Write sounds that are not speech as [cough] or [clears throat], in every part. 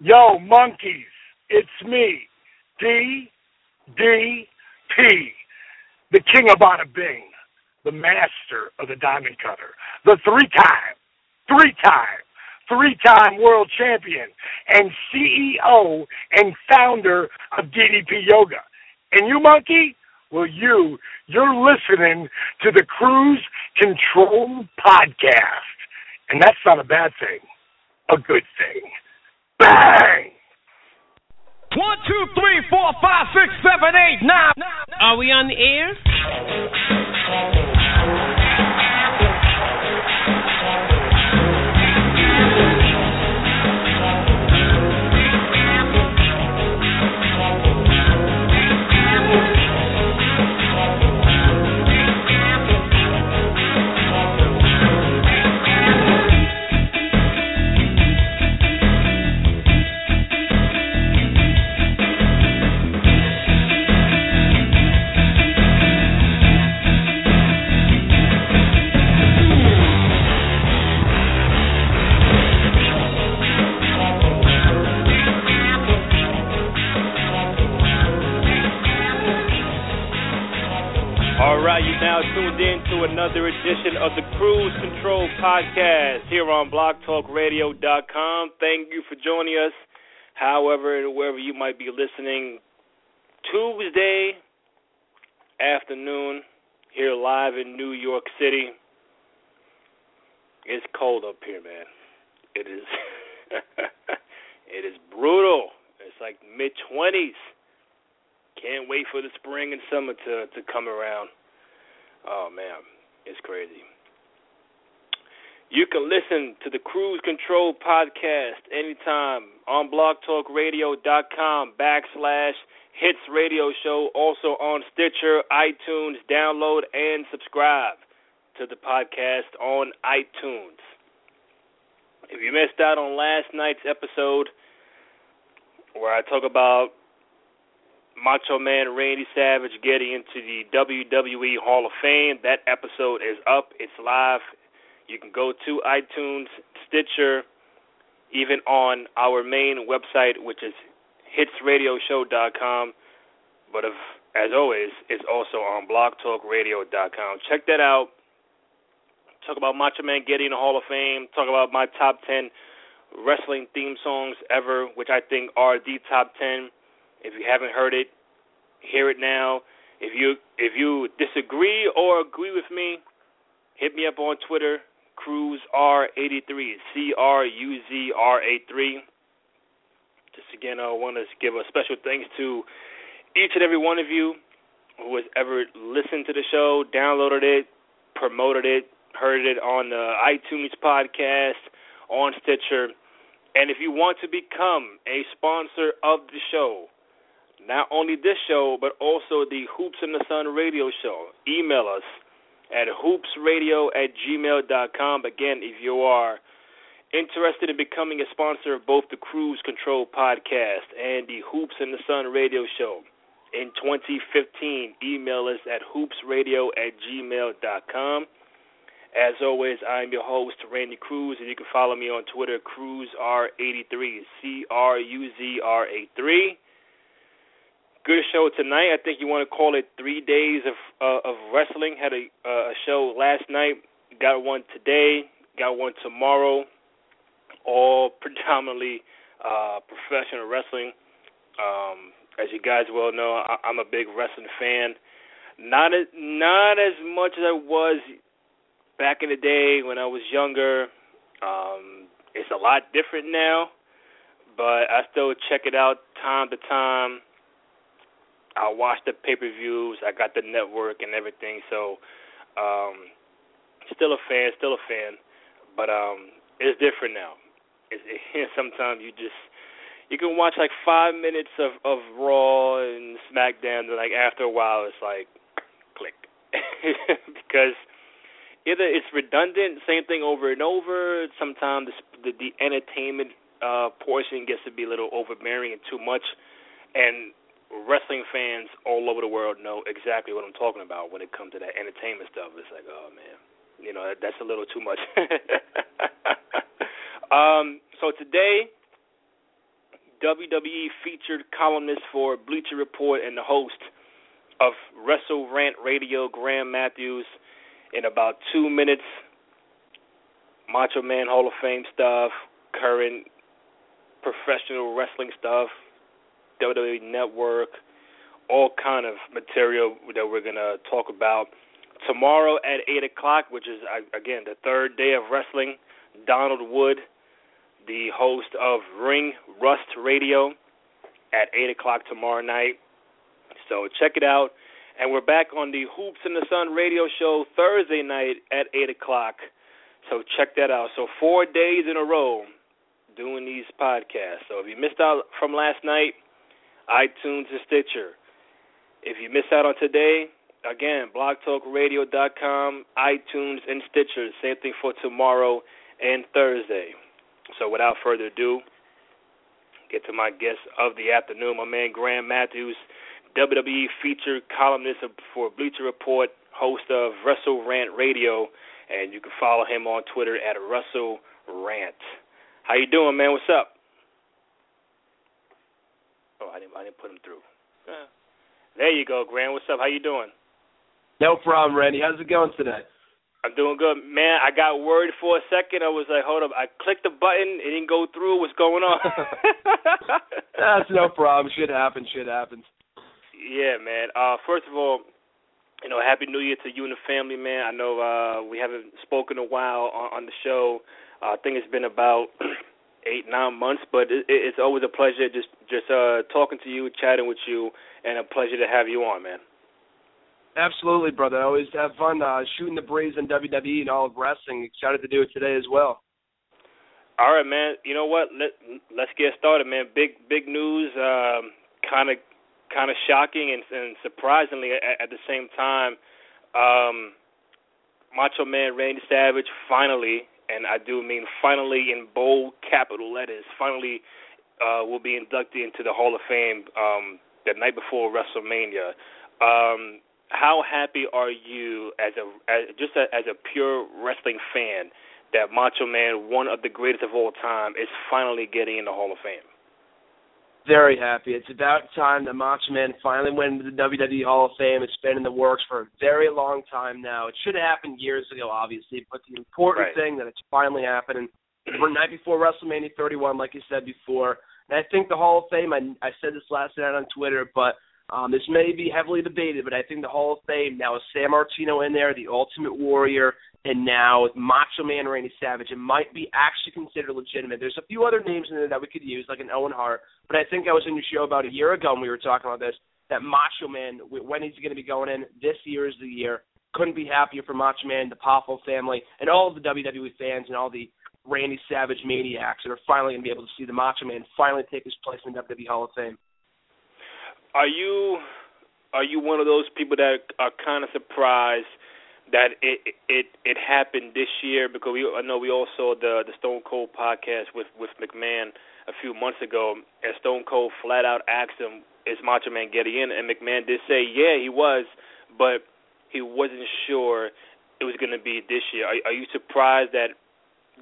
Yo, monkeys, it's me, D D P, the king of Bada Bing, the master of the diamond cutter, the three time, three time, three time world champion, and CEO and founder of DDP Yoga. And you, monkey? Well, you, you're listening to the Cruz Control Podcast. And that's not a bad thing, a good thing. Bang! One, two, three, four, five, six, seven, eight, nine. Are we on the air? Another edition of the Cruz Control Podcast here on BlogTalkRadio.com. Thank you for joining us, however wherever you might be listening. Tuesday afternoon here live in New York City. It's cold up here, man. It is. [laughs] it is brutal. It's like mid twenties. Can't wait for the spring and summer to to come around. Oh man, it's crazy. You can listen to the Cruz Control podcast anytime on blogtalkradio.com backslash hits radio show. Also on Stitcher, iTunes. Download and subscribe to the podcast on iTunes. If you missed out on last night's episode where I talk about Macho Man Randy Savage getting into the WWE Hall of Fame. That episode is up. It's live. You can go to iTunes, Stitcher, even on our main website, which is hitsradioshow.com. But if, as always, it's also on blogtalkradio.com. Check that out. Talk about Macho Man getting in the Hall of Fame. Talk about my top 10 wrestling theme songs ever, which I think are the top 10. If you haven't heard it, hear it now. If you if you disagree or agree with me, hit me up on Twitter, Cruz R83, C R U Z R A three. Just again, I want to give a special thanks to each and every one of you who has ever listened to the show, downloaded it, promoted it, heard it on the iTunes podcast, on Stitcher. And if you want to become a sponsor of the show, not only this show, but also the Hoops in the Sun radio show. Email us at hoopsradio at gmail.com. Again, if you are interested in becoming a sponsor of both the Cruz Control podcast and the Hoops in the Sun radio show in 2015, email us at hoopsradio at gmail.com. As always, I'm your host, Randy Cruz, and you can follow me on Twitter, CruzR83, C R U Z R 83 good show tonight. I think you want to call it three days of uh, of wrestling. Had a uh, a show last night. Got one today. Got one tomorrow. All [laughs] predominantly uh, professional wrestling. Um, as you guys well know, I, I'm a big wrestling fan. Not as not as much as I was back in the day when I was younger. Um, it's a lot different now, but I still check it out time to time I watch the pay per views. I got the network and everything. So, um, still a fan, still a fan, but um, it's different now. It's, it, [laughs] sometimes you just you can watch like five minutes of of Raw and SmackDown, and like after a while, it's like click [laughs] because either it's redundant, same thing over and over. Sometimes the the, the entertainment uh portion gets to be a little overbearing and too much, and wrestling fans all over the world know exactly what I'm talking about when it comes to that entertainment stuff. It's like, oh man, you know, that's a little too much. [laughs] um, so today WWE featured columnist for Bleacher Report and the host of Wrestle Rant Radio, Graham Matthews. In about two minutes, Macho Man Hall of Fame stuff, current professional wrestling stuff, WWE Network, all kind of material that we're gonna talk about tomorrow at eight o'clock, which is again the third day of wrestling. Donald Wood, the host of Ring Rust Radio, at eight o'clock tomorrow night. So check it out. And we're back on the Hoops in the Sun radio show Thursday night at eight o'clock. So check that out. So four days in a row doing these podcasts. So if you missed out from last night, iTunes and Stitcher. If you miss out on today, again, blogtalkradio.com, iTunes, and Stitcher. Same thing for tomorrow and Thursday. So without further ado, get to my guest of the afternoon, my man Graham Matthews, WWE featured columnist for Bleacher Report, host of Wrestle Rant Radio, and you can follow him on Twitter at Wrestle Rant. How you doing, man? What's up? Oh, I didn't, I didn't put him through. Uh, there you go, Graham. What's up? How you doing? No problem, Randy. How's it going today? I'm doing good, man. I got worried for a second. I was like, "Hold up!" I clicked the button, it didn't go through. What's going on? [laughs] That's no problem. Shit happens. Shit happens. Yeah, man. Uh, first of all, you know, happy New Year to you and the family, man. I know uh, we haven't spoken a while on, on the show. Uh, I think it's been about [clears throat] eight, nine months, but it, it's always a pleasure just just uh, talking to you, chatting with you, and a pleasure to have you on, man. Absolutely, brother. I always have fun uh, shooting the breeze in WWE and all of wrestling. Excited to do it today as well. All right, man. You know what? Let Let's get started, man. Big big news. Kind of kind of shocking and, and surprisingly at, at the same time. Um, Macho Man Randy Savage finally, and I do mean finally in bold capital letters, finally uh, will be inducted into the Hall of Fame um, the night before WrestleMania. Um, how happy are you as a as, just a, as a pure wrestling fan that Macho Man, one of the greatest of all time, is finally getting in the Hall of Fame? Very happy. It's about time that Macho Man finally went into the WWE Hall of Fame. It's been in the works for a very long time now. It should have happened years ago, obviously, but the important right. thing that it's finally happening. We're night before WrestleMania 31, like you said before, and I think the Hall of Fame. I, I said this last night on Twitter, but um, this may be heavily debated, but I think the Hall of Fame now with Sammartino in there, the Ultimate Warrior, and now with Macho Man Randy Savage, it might be actually considered legitimate. There's a few other names in there that we could use, like an Owen Hart, but I think I was in your show about a year ago and we were talking about this. That Macho Man, when he's going to be going in, this year is the year. Couldn't be happier for Macho Man, the Poffo family, and all of the WWE fans and all the Randy Savage maniacs that are finally going to be able to see the Macho Man finally take his place in the WWE Hall of Fame. Are you are you one of those people that are kind of surprised that it it it happened this year because we I know we all saw the the Stone Cold podcast with with McMahon a few months ago and Stone Cold flat out asked him is Macho Man getting in and McMahon did say yeah he was but he wasn't sure it was going to be this year. Are, are you surprised that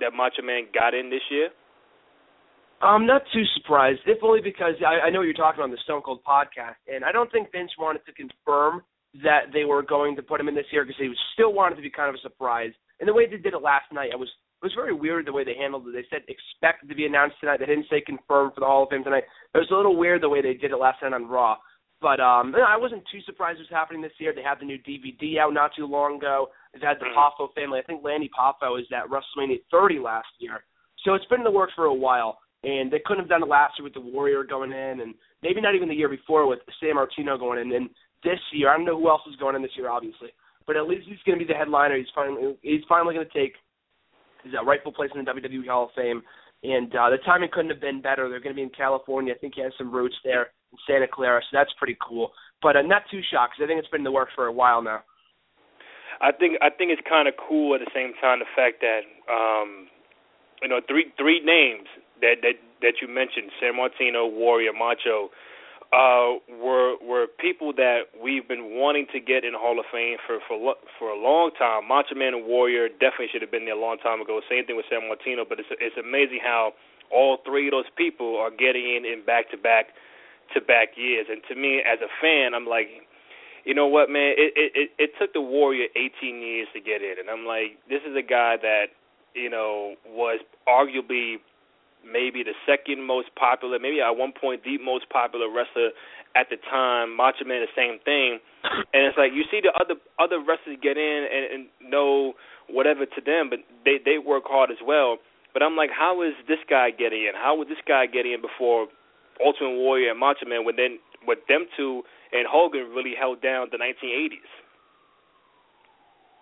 that Macho Man got in this year? I'm not too surprised, if only because I, I know you're talking on the Stone Cold podcast, and I don't think Vince wanted to confirm that they were going to put him in this year because he was still wanted to be kind of a surprise. And the way they did it last night, I was it was very weird the way they handled it. They said expected to be announced tonight. They didn't say confirmed for the Hall of Fame tonight. It was a little weird the way they did it last night on Raw. But um I wasn't too surprised it was happening this year. They had the new DVD out not too long ago. They've had the Poffo family. I think Lanny Poffo is at WrestleMania 30 last year. So it's been in the works for a while and they couldn't have done it last year with the Warrior going in, and maybe not even the year before with Sammartino going in. And this year, I don't know who else is going in this year, obviously, but at least he's going to be the headliner. He's finally he's finally going to take his uh, rightful place in the WWE Hall of Fame. And uh, the timing couldn't have been better. They're going to be in California. I think he has some roots there in Santa Clara, so that's pretty cool. But uh, not too shocked because I think it's been in the works for a while now. I think I think it's kind of cool at the same time the fact that um, you know three three names that that that you mentioned, Sammartino, Warrior, Macho, uh, were were people that we've been wanting to get in Hall of Fame for for for a long time. Macho Man and Warrior definitely should have been there a long time ago. Same thing with Sammartino, but it's it's amazing how all three of those people are getting in in back to back to back years. And to me, as a fan, I'm like, you know what, man? It it it, it took the Warrior 18 years to get in, and I'm like, this is a guy that you know was arguably maybe the second most popular, maybe at one point the most popular wrestler at the time. Macho Man, the same thing. [coughs] And it's like you see the other other wrestlers get in and, and know whatever to them, but they they work hard as well. But I'm like, how is this guy getting in? How would this guy get in before Ultimate Warrior and Macho Man? When then with them two and Hogan really held down the 1980s.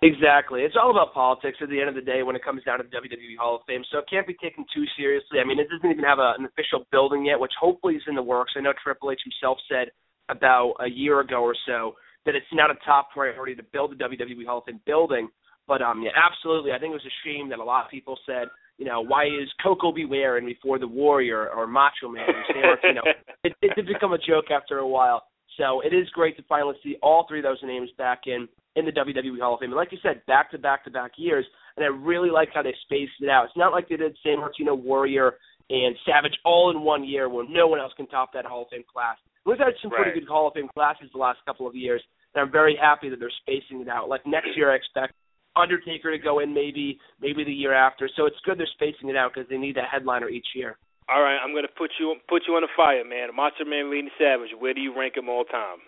Exactly. It's all about politics at the end of the day when it comes down to the WWE Hall of Fame. So it can't be taken too seriously. I mean, it doesn't even have a, an official building yet, which hopefully is in the works. I know Triple H himself said about a year ago or so that it's not a top priority to build the WWE Hall of Fame building. But um, yeah, absolutely. I think it was a shame that a lot of people said you know, why is Koko B. Ware and before the Warrior or Macho Man or Sammartino? [laughs] it, it did become a joke after a while. So it is great to finally see all three of those names back in in the WWE Hall of Fame. And like you said, back to back to back years. And I really like how they spaced it out. It's not like they did San Sammartino, Warrior, and Savage all in one year where no one else can top that Hall of Fame class. We've had some right. pretty good Hall of Fame classes the last couple of years, and I'm very happy that they're spacing it out. Like next year, I expect Undertaker to go in maybe maybe the year after. So it's good they're spacing it out because they need that headliner each year. All right, I'm gonna put you put you on the fire, man. Macho Man Randy Savage. Where do you rank him all time?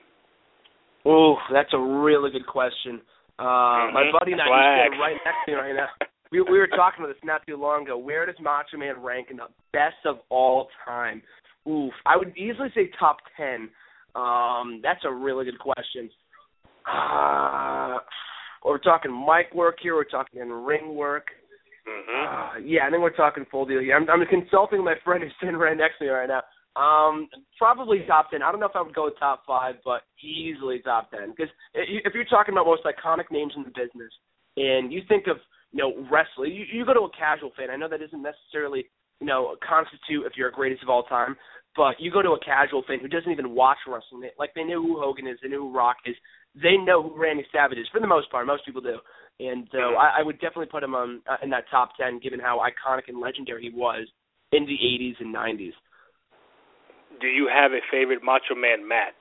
Oh, that's a really good question. Uh, mm-hmm. My buddy and I are right next to me right now. We we were talking about this not too long ago. Where does Macho Man rank in the best of all time? Oof, I would easily say top ten. Um, that's a really good question. Uh, we're talking mic work here. We're talking in ring work. Mm-hmm. Uh, yeah, I think we're talking full deal here. I'm, I'm consulting my friend who's sitting right next to me right now. Um, probably top ten. I don't know if I would go top five, but easily top ten. Because if you're talking about most iconic names in the business, and you think of you know wrestling, you, you go to a casual fan. I know that isn't necessarily you know constitute if you're a greatest of all time, but you go to a casual fan who doesn't even watch wrestling. Like they know who Hogan is, they know who Rock is, they know who Randy Savage is for the most part. Most people do, and so mm-hmm. I, I would definitely put him on uh, in that top ten, given how iconic and legendary he was in the '80s and '90s. Do you have a favorite Macho Man match?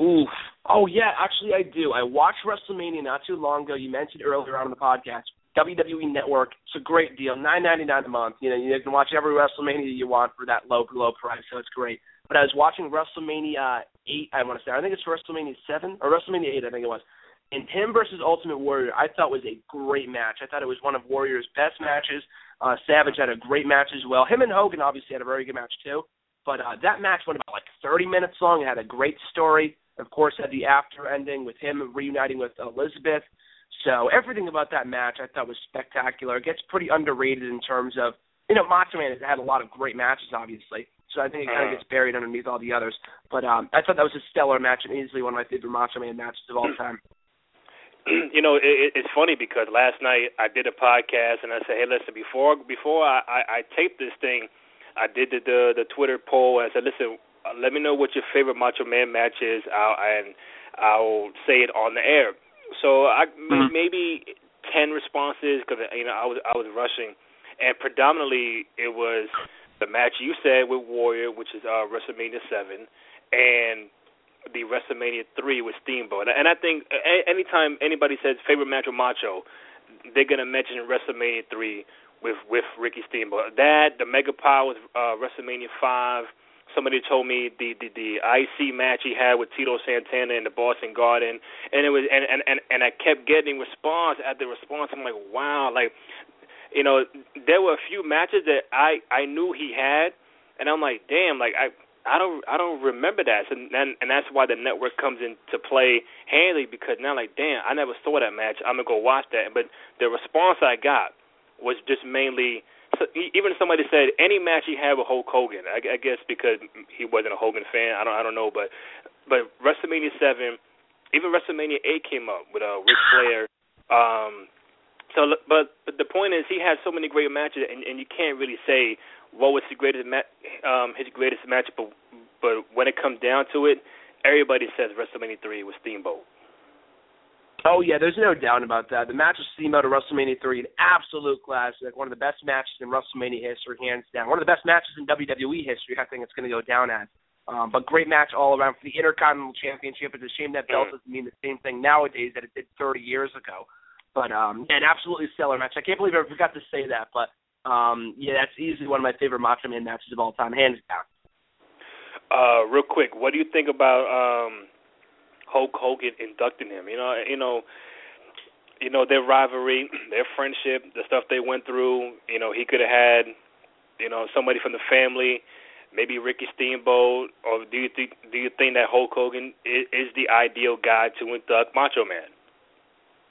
Oof. Oh yeah, actually I do. I watched WrestleMania not too long ago. You mentioned earlier on in the podcast. WWE Network. It's a great deal. Nine ninety nine a month. You know, you can watch every WrestleMania you want for that low low price, so it's great. But I was watching WrestleMania eight, I want to say. I think it's WrestleMania seven or WrestleMania eight, I think it was. And him versus Ultimate Warrior, I thought was a great match. I thought it was one of Warrior's best matches. Uh, Savage had a great match as well. Him and Hogan obviously had a very good match too. But uh, that match went about like 30 minutes long. It had a great story. Of course, had the after ending with him reuniting with Elizabeth. So everything about that match I thought was spectacular. It gets pretty underrated in terms of you know Macho Man has had a lot of great matches, obviously. So I think it kind of gets buried underneath all the others. But um, I thought that was a stellar match and easily one of my favorite Macho Man matches of all time. [clears throat] You know, it, it's funny because last night I did a podcast and I said, "Hey, listen, before before I, I, I tape this thing, I did the, the the Twitter poll and I said, listen, uh, let me know what your favorite Macho Man match is, I'll, and I'll say it on the air." So I mm-hmm. maybe ten responses because you know I was I was rushing, and predominantly it was the match you said with Warrior, which is uh, WrestleMania seven, and the WrestleMania three with Steamboat. And I think anytime anybody says favorite match with Macho, they're gonna mention WrestleMania three with with Ricky Steamboat. That the Mega Power with uh, WrestleMania five. Somebody told me the, the the IC match he had with Tito Santana in the Boston Garden, and it was and and and, and I kept getting response after response. I'm like, wow, like you know, there were a few matches that I I knew he had, and I'm like, damn, like I I don't I don't remember that, and and, and that's why the network comes into play handy because now like, damn, I never saw that match. I'm gonna go watch that. But the response I got was just mainly. So even somebody said any match he had with Hulk Hogan. I, I guess because he wasn't a Hogan fan. I don't I don't know, but but WrestleMania seven, even WrestleMania eight came up with uh Ric Flair. Um, so, but but the point is, he has so many great matches, and and you can't really say what was his greatest ma- um his greatest match, but but when it comes down to it, everybody says WrestleMania three was Steamboat. Oh yeah, there's no doubt about that. The match with Steamboat at WrestleMania 3, an absolute classic, one of the best matches in WrestleMania history, hands down. One of the best matches in WWE history. I think it's going to go down as. Um, but great match all around for the Intercontinental Championship. It's a shame that belt doesn't mean the same thing nowadays that it did 30 years ago. But um, an absolutely stellar match. I can't believe I forgot to say that, but um, yeah, that's easily one of my favorite Macho Man matches of all time, hands down. Uh, real quick, what do you think about um, Hulk Hogan inducting him? You know, you know, you know their rivalry, [clears throat] their friendship, the stuff they went through. You know, he could have had, you know, somebody from the family, maybe Ricky Steamboat, or do you think do you think that Hulk Hogan is, is the ideal guy to induct Macho Man?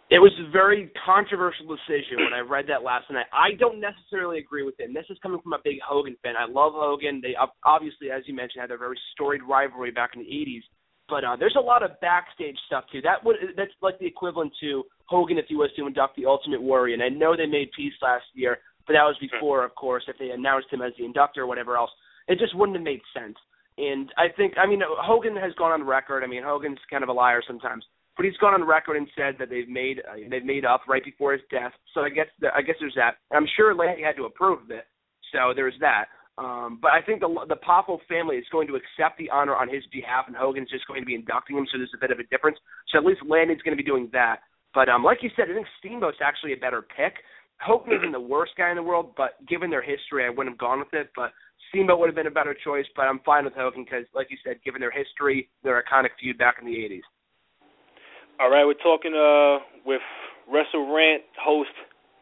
It was a very controversial decision when I read that last night. I don't necessarily agree with him. This is coming from a big Hogan fan. I love Hogan. They obviously, as you mentioned, had a very storied rivalry back in the '80s. But uh, there's a lot of backstage stuff too. That would that's like the equivalent to Hogan if he was to induct the Ultimate Warrior. And I know they made peace last year, but that was before, of course, if they announced him as the inductor or whatever else. It just wouldn't have made sense. And I think, I mean, Hogan has gone on record. I mean, Hogan's kind of a liar sometimes but he's gone on record and said that they've made uh, they've made up right before his death. So I guess the, I guess there's that. I'm sure Lanny had to approve of it, so there's that. Um, but I think the the Poffo family is going to accept the honor on his behalf, and Hogan's just going to be inducting him. So there's a bit of a difference. So at least Lanny's going to be doing that. But um, like you said, I think Steamboat's actually a better pick. Hogan isn't the worst guy in the world, but given their history, I wouldn't have gone with it. But Steamboat would have been a better choice. But I'm fine with Hogan because, like you said, given their history, their iconic feud back in the '80s. All right, we're talking uh, with Wrestle Rant host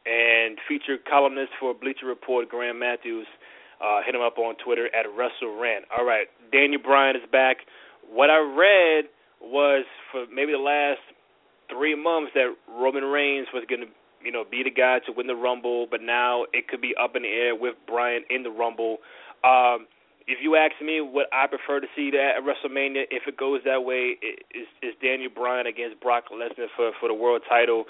and featured columnist for Bleacher Report, Graham Matthews. Uh, hit him up on Twitter at Wrestle Rant. All right, Daniel Bryan is back. What I read was for maybe the last three months that Roman Reigns was going to, you know, be the guy to win the Rumble, but now it could be up in the air with Bryan in the Rumble. Um, if you ask me what I prefer to see at WrestleMania, if it goes that way, is Daniel Bryan against Brock Lesnar for for the world title.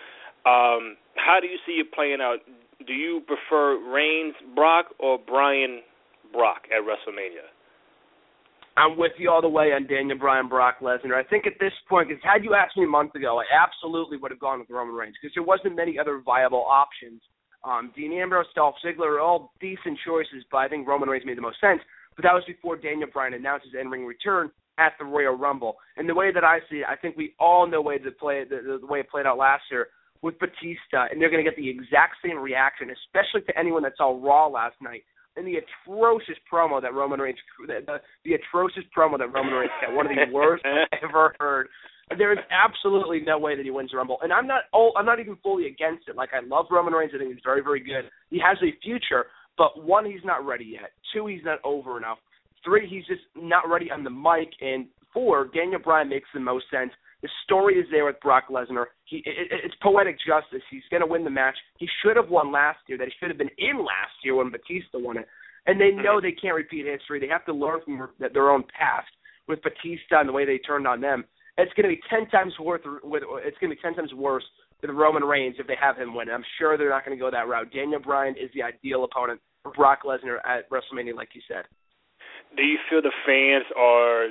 Um, how do you see it playing out? Do you prefer Reigns Brock or Bryan Brock at WrestleMania? I'm with you all the way on Daniel Bryan Brock Lesnar. I think at this point, because had you asked me a month ago, I absolutely would have gone with Roman Reigns because there wasn't many other viable options. Um, Dean Ambrose, Dolph Ziggler are all decent choices, but I think Roman Reigns made the most sense but that was before Daniel Bryan announced his in-ring return at the Royal Rumble. And the way that I see it, I think we all know way to play the, the way it played out last year with Batista, and they're going to get the exact same reaction, especially to anyone that saw Raw last night. And the atrocious promo that Roman Reigns, the, the, the atrocious promo that Roman Reigns got, one of the worst I've [laughs] ever heard. There is absolutely no way that he wins the Rumble, and I'm not. Oh, I'm not even fully against it. Like I love Roman Reigns. I think he's very, very good. He has a future, but one, he's not ready yet. Two, he's not over enough. Three, he's just not ready on the mic. And four, Daniel Bryan makes the most sense. The story is there with Brock Lesnar. He, it, it's poetic justice. He's going to win the match. He should have won last year. That he should have been in last year when Batista won it. And they know they can't repeat history. They have to learn from their own past with Batista and the way they turned on them. It's going to be ten times worth. It's going to be ten times worse than Roman Reigns if they have him win. I'm sure they're not going to go that route. Daniel Bryan is the ideal opponent for Brock Lesnar at WrestleMania, like you said. Do you feel the fans are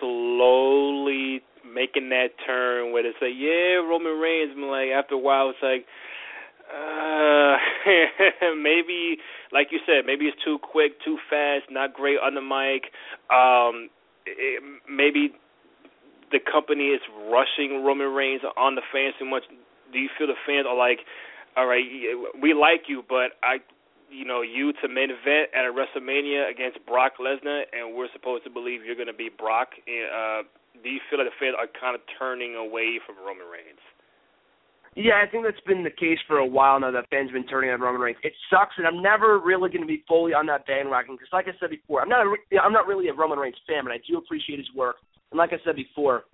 slowly making that turn where they say, "Yeah, Roman Reigns," and like after a while, it's like, uh, [laughs] maybe, like you said, maybe it's too quick, too fast, not great on the mic. Um, it, maybe the company is rushing Roman Reigns on the fans too much. Do you feel the fans are like, all right, we like you, but I, you know, you to main event at a WrestleMania against Brock Lesnar, and we're supposed to believe you're going to be Brock. Uh, do you feel like the fans are kind of turning away from Roman Reigns? Yeah, I think that's been the case for a while now. That fans been turning on Roman Reigns. It sucks, and I'm never really going to be fully on that bandwagon because, like I said before, I'm not a, I'm not really a Roman Reigns fan, but I do appreciate his work. And like I said before,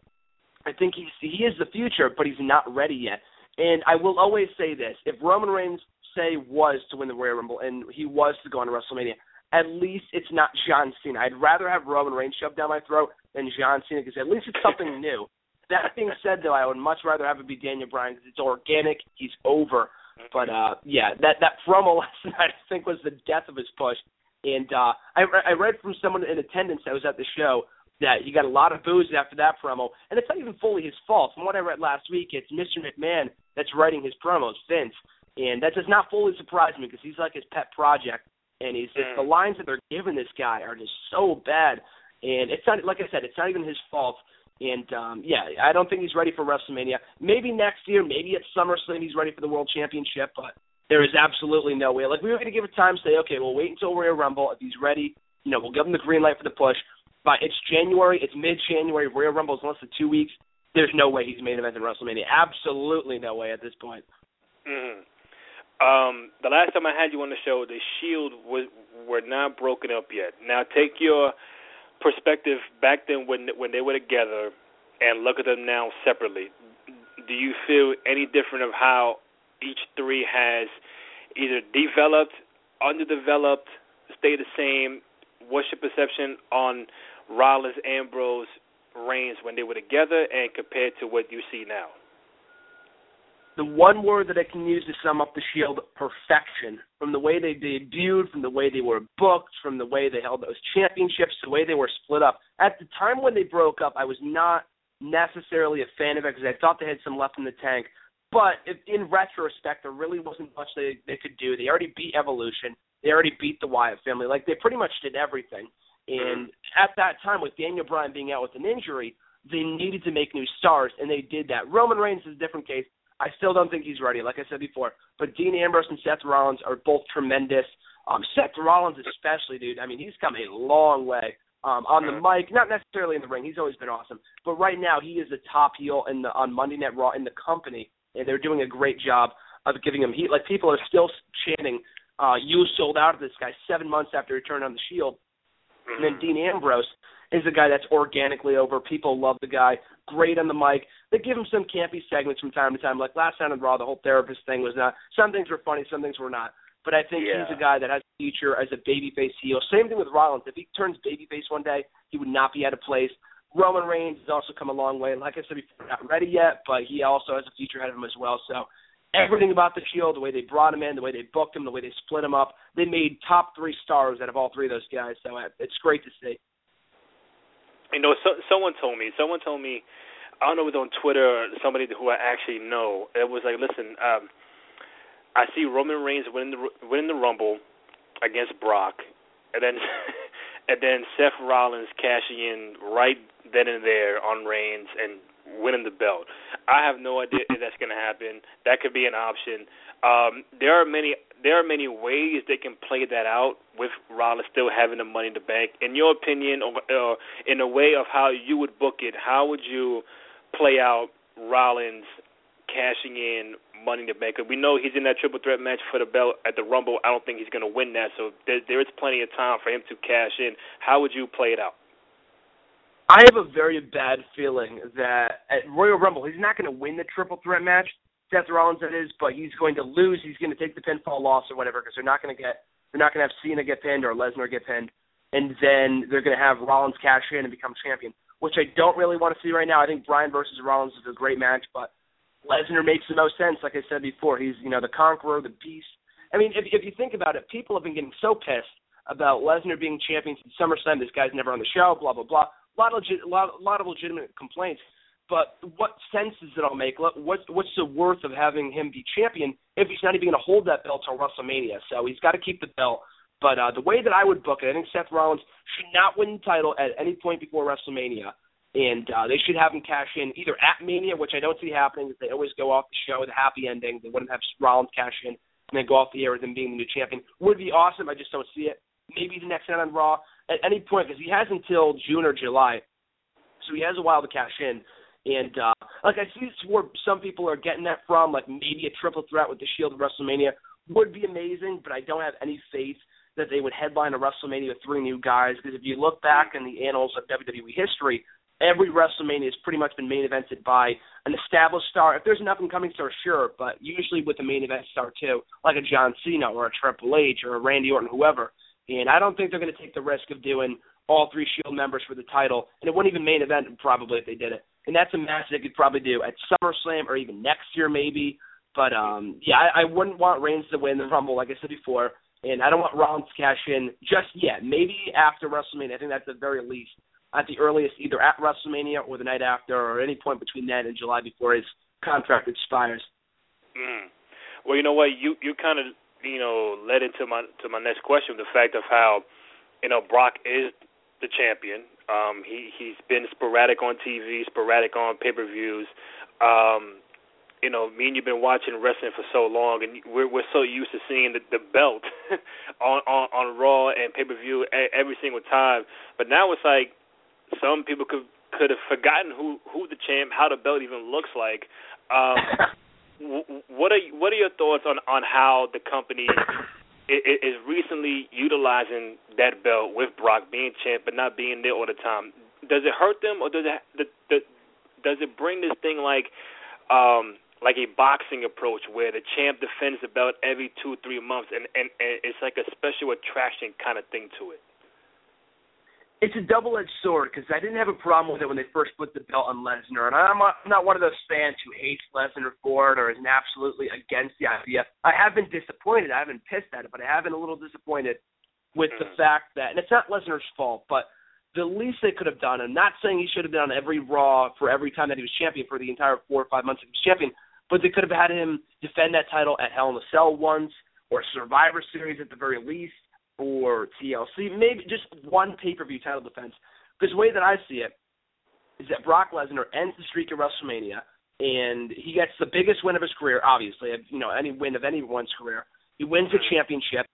I think he's he is the future, but he's not ready yet. And I will always say this: if Roman Reigns say was to win the Royal Rumble and he was to go on to WrestleMania, at least it's not John Cena. I'd rather have Roman Reigns shoved down my throat than John Cena because at least it's something [laughs] new. That being said, though, I would much rather have it be Daniel Bryan because it's organic. He's over. But uh yeah, that that promo [laughs] last night I think was the death of his push. And uh I I read from someone in attendance that was at the show that he got a lot of boos after that promo, and it's not even fully his fault. From what I read last week, it's Mr. McMahon that's writing his promos, Vince, and that does not fully surprise me because he's like his pet project, and he's just the lines that they're giving this guy are just so bad, and it's not like I said, it's not even his fault. And um yeah, I don't think he's ready for WrestleMania. Maybe next year, maybe at SummerSlam he's ready for the World Championship, but there is absolutely no way. Like we were going to give it time, say, okay, we'll wait until Royal Rumble. If he's ready, you know, we'll give him the green light for the push. But it's January, it's mid-January. Royal Rumble is less than two weeks. There's no way he's main event in WrestleMania. Absolutely no way at this point. Mm-hmm. Um, the last time I had you on the show, the Shield was were not broken up yet. Now take your perspective back then when when they were together, and look at them now separately. Do you feel any different of how each three has either developed, underdeveloped, stay the same. What's your perception on Rollins, Ambrose, Reigns when they were together, and compared to what you see now? The one word that I can use to sum up the Shield: perfection. From the way they debuted, from the way they were booked, from the way they held those championships, the way they were split up. At the time when they broke up, I was not necessarily a fan of it because I thought they had some left in the tank. But if, in retrospect, there really wasn't much they they could do. They already beat Evolution. They already beat the Wyatt family. Like they pretty much did everything. And at that time, with Daniel Bryan being out with an injury, they needed to make new stars, and they did that. Roman Reigns is a different case. I still don't think he's ready, like I said before. But Dean Ambrose and Seth Rollins are both tremendous. Um, Seth Rollins, especially, dude. I mean, he's come a long way um, on the mic, not necessarily in the ring. He's always been awesome, but right now he is the top heel in the on Monday Night Raw in the company and they're doing a great job of giving him heat. Like people are still chanting, uh, "You sold out of this guy" seven months after he turned on the Shield. Mm-hmm. And then Dean Ambrose is a guy that's organically over. People love the guy. Great on the mic. They give him some campy segments from time to time. Like last time on Raw, the whole therapist thing was not. Some things were funny, some things were not. But I think yeah. he's a guy that has a future as a babyface heel. Same thing with Rollins. If he turns babyface one day, he would not be out of place. Roman Reigns has also come a long way. Like I said before, not ready yet, but he also has a future ahead of him as well. So everything about the Shield, the way they brought him in, the way they booked him, the way they split him up, they made top three stars out of all three of those guys. So uh, it's great to see. You know, so, someone told me. Someone told me. I don't know if it was on Twitter or somebody who I actually know. It was like, listen, um, I see Roman Reigns winning the winning the Rumble against Brock, and then [laughs] and then Seth Rollins cashing in right then and there on Reigns and winning the belt. I have no idea if that's going to happen. That could be an option. Um, there are many there are many ways they can play that out with Rollins still having the money in the bank. In your opinion, or uh, in a way of how you would book it, how would you play out Rollins cashing in Money in the Bank. We know he's in that triple threat match for the belt at the Rumble. I don't think he's going to win that, so there, there is plenty of time for him to cash in. How would you play it out? I have a very bad feeling that at Royal Rumble he's not going to win the triple threat match. Seth Rollins that is, but he's going to lose. He's going to take the pinfall loss or whatever because they're not going to get they're not going to have Cena get pinned or Lesnar get pinned, and then they're going to have Rollins cash in and become champion, which I don't really want to see right now. I think Bryan versus Rollins is a great match, but Lesnar makes the most sense. Like I said before, he's you know the conqueror, the beast. I mean, if if you think about it, people have been getting so pissed about Lesnar being champion since SummerSlam. This guy's never on the show. Blah blah blah a lot of legit, a lot, a lot of legitimate complaints. But what sense does it all make? What what's the worth of having him be champion if he's not even going to hold that belt till WrestleMania? So he's got to keep the belt. But uh, the way that I would book it, I think Seth Rollins should not win the title at any point before WrestleMania, and uh, they should have him cash in either at Mania, which I don't see happening. They always go off the show with a happy ending. They wouldn't have Rollins cash in and then go off the air with him being the new champion. Would be awesome. I just don't see it. Maybe the next night on Raw at any point because he has until June or July, so he has a while to cash in. And uh, like I see where some people are getting that from, like maybe a triple threat with the Shield of WrestleMania would be amazing, but I don't have any faith that they would headline a WrestleMania with three new guys. Because if you look back in the annals of WWE history, every WrestleMania has pretty much been main evented by an established star. If there's an up and coming star, sure, but usually with a main event star too, like a John Cena or a Triple H or a Randy Orton, whoever. And I don't think they're going to take the risk of doing all three Shield members for the title, and it wouldn't even main event probably if they did it. And that's a match they could probably do at SummerSlam or even next year maybe. But um yeah, I, I wouldn't want Reigns to win the Rumble like I said before, and I don't want Rollins to cash in just yet. Maybe after WrestleMania, I think that's the very least. at the earliest, either at WrestleMania or the night after, or any point between then and July before his contract expires. Mm. Well, you know what? You you kind of you know led into my to my next question, the fact of how you know Brock is the champion. Um, he he's been sporadic on TV, sporadic on pay per views. Um, you know, me and you've been watching wrestling for so long, and we're we're so used to seeing the, the belt [laughs] on, on on Raw and pay per view every single time. But now it's like some people could could have forgotten who who the champ, how the belt even looks like. Um, [laughs] what are what are your thoughts on on how the company is recently utilizing that belt with Brock being champ but not being there all the time? Does it hurt them, or does it does it bring this thing like um like a boxing approach where the champ defends the belt every two three months and and, and it's like a special attraction kind of thing to it it's a double-edged sword because I didn't have a problem with it when they first put the belt on Lesnar, and I'm not, I'm not one of those fans who hates Lesnar for it or is absolutely against the idea. I have been disappointed. I haven't pissed at it, but I have been a little disappointed with the mm-hmm. fact that, and it's not Lesnar's fault, but the least they could have done. I'm not saying he should have been on every Raw for every time that he was champion for the entire four or five months he was champion, but they could have had him defend that title at Hell in a Cell once, or Survivor Series at the very least, or TLC, maybe just one pay per view title defense. Because the way that I see it is that Brock Lesnar ends the streak at WrestleMania, and he gets the biggest win of his career, obviously, you know, any win of anyone's career. He wins a championship,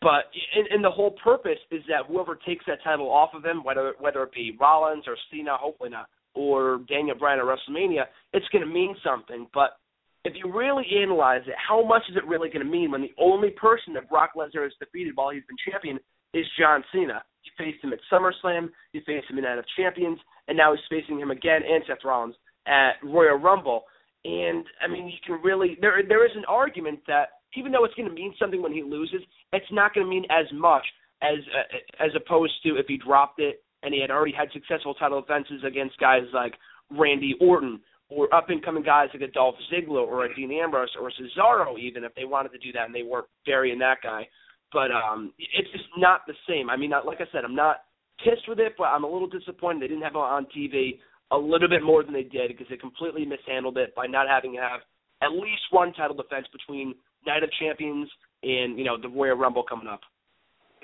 but and, and the whole purpose is that whoever takes that title off of him, whether whether it be Rollins or Cena, hopefully not, or Daniel Bryan at WrestleMania, it's going to mean something. But if you really analyze it, how much is it really going to mean when the only person that Brock Lesnar has defeated while he's been champion is John Cena? He faced him at SummerSlam, he faced him in Night of Champions, and now he's facing him again and Seth Rollins at Royal Rumble. And I mean, you can really there there is an argument that even though it's going to mean something when he loses, it's not going to mean as much as uh, as opposed to if he dropped it and he had already had successful title defenses against guys like Randy Orton or up and coming guys like a Dolph Ziggler or a Dean Ambrose or a Cesaro even if they wanted to do that and they weren't burying that guy. But um it's just not the same. I mean, like I said, I'm not pissed with it, but I'm a little disappointed they didn't have it on TV a little bit more than they did because they completely mishandled it by not having to have at least one title defense between Night of Champions and you know the Royal Rumble coming up.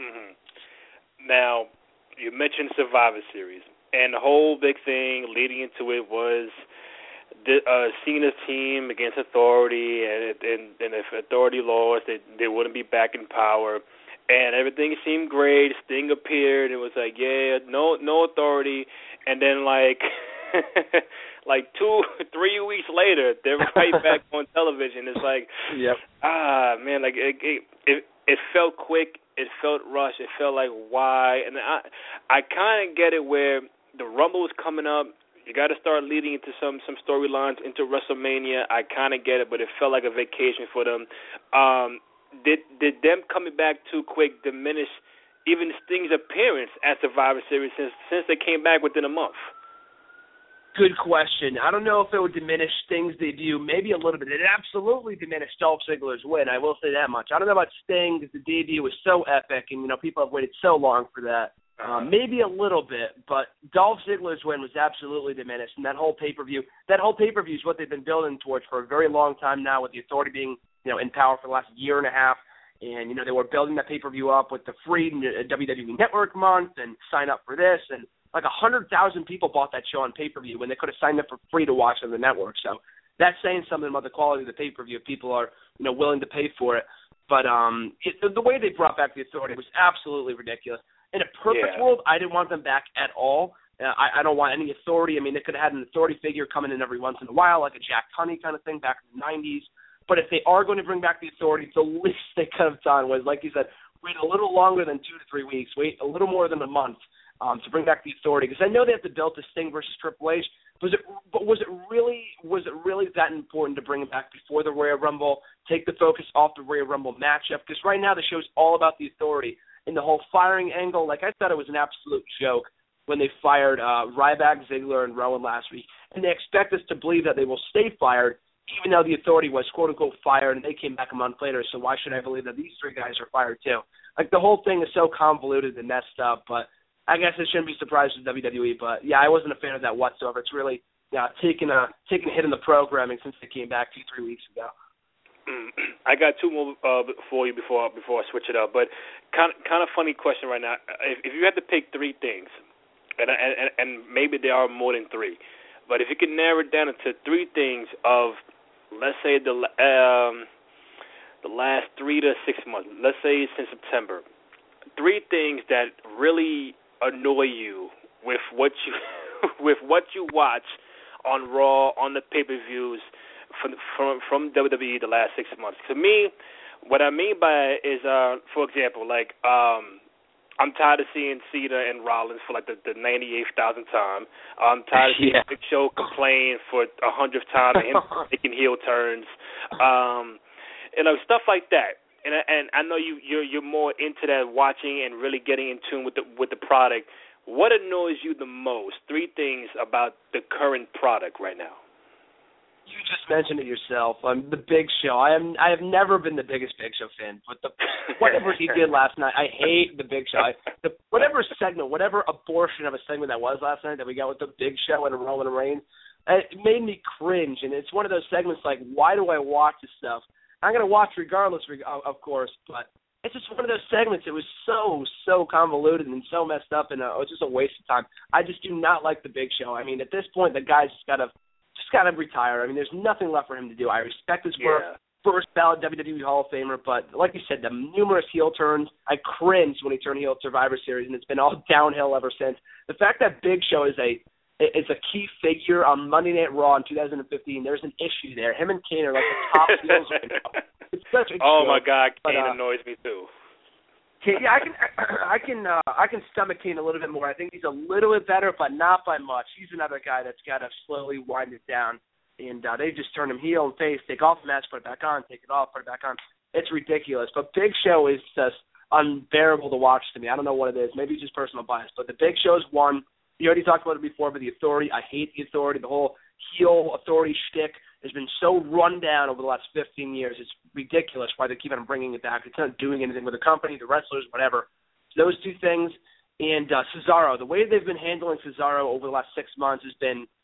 Mm-hmm. Now, you mentioned Survivor Series, and the whole big thing leading into it was uh, Cena's team against Authority, and and, and if Authority lost, they they wouldn't be back in power, and everything seemed great. Sting appeared. It was like, yeah, no no Authority, and then like. [laughs] like two, three weeks later, they're [laughs] right back on television. It's like, yep. ah, man, like it, it, it, it felt quick. It felt rushed. It felt like why, and I, I kind of get it where the Rumble was coming up you got to start leading into some some storylines into WrestleMania. I kind of get it, but it felt like a vacation for them. Um, did did them coming back too quick diminish even Sting's appearance at Survivor Series since since they came back within a month? Good question. I don't know if it would diminish Sting's debut. Maybe a little bit. It absolutely diminished Dolph Ziggler's win. I will say that much. I don't know about Sting because the debut was so epic, and you know people have waited so long for that. Um, maybe a little bit, but Dolph Ziggler's win was absolutely diminished, and that whole pay per view, that whole pay per view is what they've been building towards for a very long time now, with the Authority being, you know, in power for the last year and a half, and you know they were building that pay per view up with the free WWE Network month and sign up for this, and like a hundred thousand people bought that show on pay per view when they could have signed up for free to watch on the network. So that's saying something about the quality of the pay per view people are, you know, willing to pay for it. But um, it, the, the way they brought back the Authority was absolutely ridiculous. In a perfect yeah. world, I didn't want them back at all. Uh, I, I don't want any authority. I mean, they could have had an authority figure coming in every once in a while, like a Jack Tunney kind of thing back in the '90s. But if they are going to bring back the authority, the [laughs] least they could have done was, like you said, wait a little longer than two to three weeks, wait a little more than a month um, to bring back the authority. Because I know they have to build this thing versus Triple H. Was it? But was it really? Was it really that important to bring it back before the Royal Rumble? Take the focus off the Royal Rumble matchup because right now the show's all about the authority in the whole firing angle. Like I thought it was an absolute joke when they fired uh, Ryback, Ziggler, and Rowan last week, and they expect us to believe that they will stay fired, even though the authority was quote unquote fired and they came back a month later. So why should I believe that these three guys are fired too? Like the whole thing is so convoluted and messed up, but. I guess I shouldn't be surprised with WWE, but yeah, I wasn't a fan of that whatsoever. It's really yeah taking a taking a hit in the programming since they came back two three weeks ago. [clears throat] I got two more uh, for you before before I switch it up. But kind of, kind of funny question right now. If, if you had to pick three things, and, and and maybe there are more than three, but if you could narrow it down into three things of, let's say the um, the last three to six months, let's say since September, three things that really annoy you with what you [laughs] with what you watch on Raw, on the pay per views from from from WWE the last six months. To me, what I mean by it is, uh, for example, like um, I'm tired of seeing Cena and Rollins for like the, the 98th thousandth time. I'm tired of seeing yeah. Big Show complain for a hundredth time and him [laughs] making heel turns. Um, you know, stuff like that. And and I know you you're you're more into that watching and really getting in tune with the with the product. What annoys you the most? Three things about the current product right now you just mentioned it yourself. Um, the Big Show. I am. I have never been the biggest Big Show fan, but the whatever he did last night, I hate the Big Show. I, the whatever segment, whatever abortion of a segment that was last night that we got with the Big Show and Roman Reigns, it made me cringe. And it's one of those segments like, why do I watch this stuff? I'm gonna watch regardless, of course, but it's just one of those segments. It was so so convoluted and so messed up, and uh, it was just a waste of time. I just do not like the Big Show. I mean, at this point, the guy's just got to just got to retire. I mean, there's nothing left for him to do. I respect his work. Yeah. First ballot WWE Hall of Famer, but like you said, the numerous heel turns. I cringed when he turned heel at Survivor Series, and it's been all [laughs] downhill ever since. The fact that Big Show is a is a key figure on Monday Night Raw in 2015. There's an issue there. Him and Kane are like the top [laughs] heels right now. It's such a oh joke, my God, but, Kane uh, annoys me too. Yeah, I can, [clears throat] I can, uh, I can stomach Kane a little bit more. I think he's a little bit better, but not by much. He's another guy that's got to slowly wind it down and uh, they just turn him heel and face, take off the mask, put it back on, take it off, put it back on. It's ridiculous. But Big Show is just unbearable to watch to me. I don't know what it is. Maybe it's just personal bias. But the Big Show's one. You already talked about it before, but the authority, I hate the authority. The whole heel authority shtick has been so run down over the last 15 years. It's ridiculous why they keep on bringing it back. It's not doing anything with the company, the wrestlers, whatever. So those two things. And uh, Cesaro, the way they've been handling Cesaro over the last six months has been –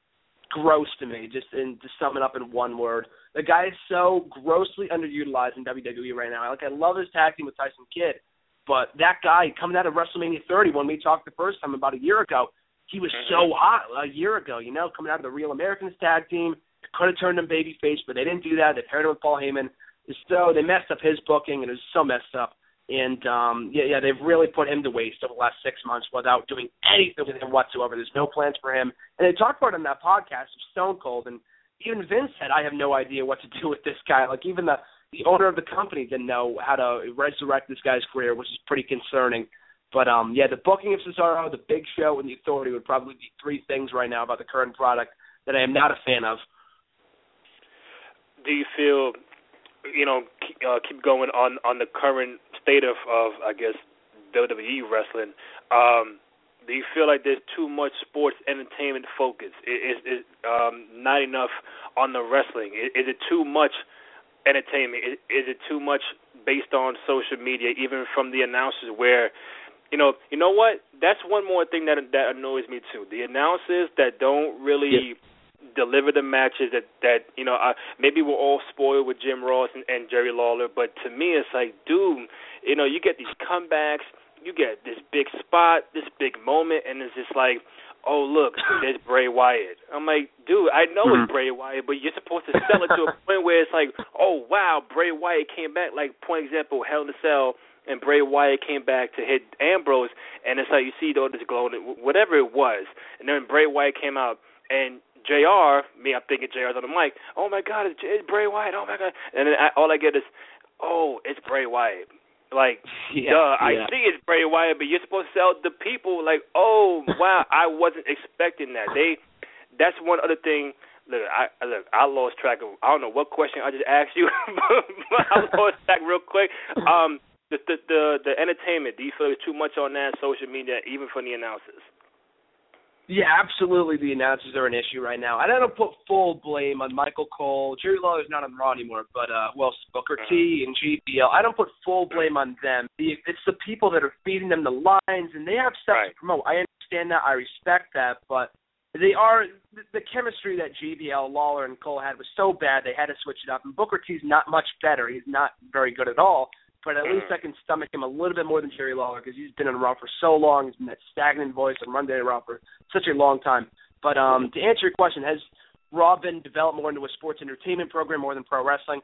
gross to me, just in to sum it up in one word. The guy is so grossly underutilized in WWE right now. Like I love his tag team with Tyson Kidd, but that guy coming out of WrestleMania 30 when we talked the first time about a year ago, he was so hot a year ago. You know, coming out of the Real Americans tag team, could have turned him babyface, but they didn't do that. They paired him with Paul Heyman. So they messed up his booking, and it was so messed up. And um yeah, yeah, they've really put him to waste over the last six months without doing anything with him whatsoever. There's no plans for him. And they talked about it on that podcast of Stone Cold and even Vince said, I have no idea what to [laughs] do with this guy. Like even the the owner of the company didn't know how to resurrect this guy's career, which is pretty concerning. But um yeah, the booking of Cesaro, the big show, and the authority would probably be three things right now about the current product that I am not a fan of. Do you feel you know keep, uh, keep going on on the current state of of I guess WWE wrestling. Um, do you feel like there's too much sports entertainment focus? Is is um, not enough on the wrestling? Is, is it too much entertainment? Is, is it too much based on social media, even from the announcers? Where you know, you know what? That's one more thing that that annoys me too. The announcers that don't really deliver the matches that that you know uh, maybe we're all spoiled with Jim Ross and, and Jerry Lawler, but to me it's like, dude, you know, you get these comebacks, you get this big spot, this big moment, and it's just like, oh look, there's Bray Wyatt. I'm like, dude, I know mm-hmm. it's Bray Wyatt, but you're supposed to sell it to a [laughs] point where it's like, oh wow, Bray Wyatt came back. Like point example, Hell in a Cell. And Bray Wyatt came back to hit Ambrose, and it's like you see all this glowing, whatever it was. And then Bray Wyatt came out, and Jr. Me, I'm thinking Jr.'s on the mic. Oh my God, it's, it's Bray Wyatt. Oh my God, and then I, all I get is, oh, it's Bray Wyatt. Like, [laughs] yeah, duh, I see it's Bray Wyatt, but you're supposed to sell the people. Like, oh wow, [laughs] I wasn't expecting that. They, that's one other thing. Look, I look, I lost track of. I don't know what question I just asked you, [laughs] but I lost track real quick. Um, the the the, the entertainment. Do you feel there's too much on that social media, even from the announcers? Yeah, absolutely. The announcers are an issue right now. I don't put full blame on Michael Cole. Jerry Lawler's not on Raw anymore, but uh, well, Booker T and JBL. I don't put full blame on them. It's the people that are feeding them the lines, and they have stuff right. to promote. I understand that. I respect that, but they are the chemistry that JBL, Lawler, and Cole had was so bad they had to switch it up. And Booker T's not much better. He's not very good at all but at least I can stomach him a little bit more than Jerry Lawler because he's been in Raw for so long. He's been that stagnant voice on Monday Raw for such a long time. But um, to answer your question, has Raw been developed more into a sports entertainment program more than pro wrestling?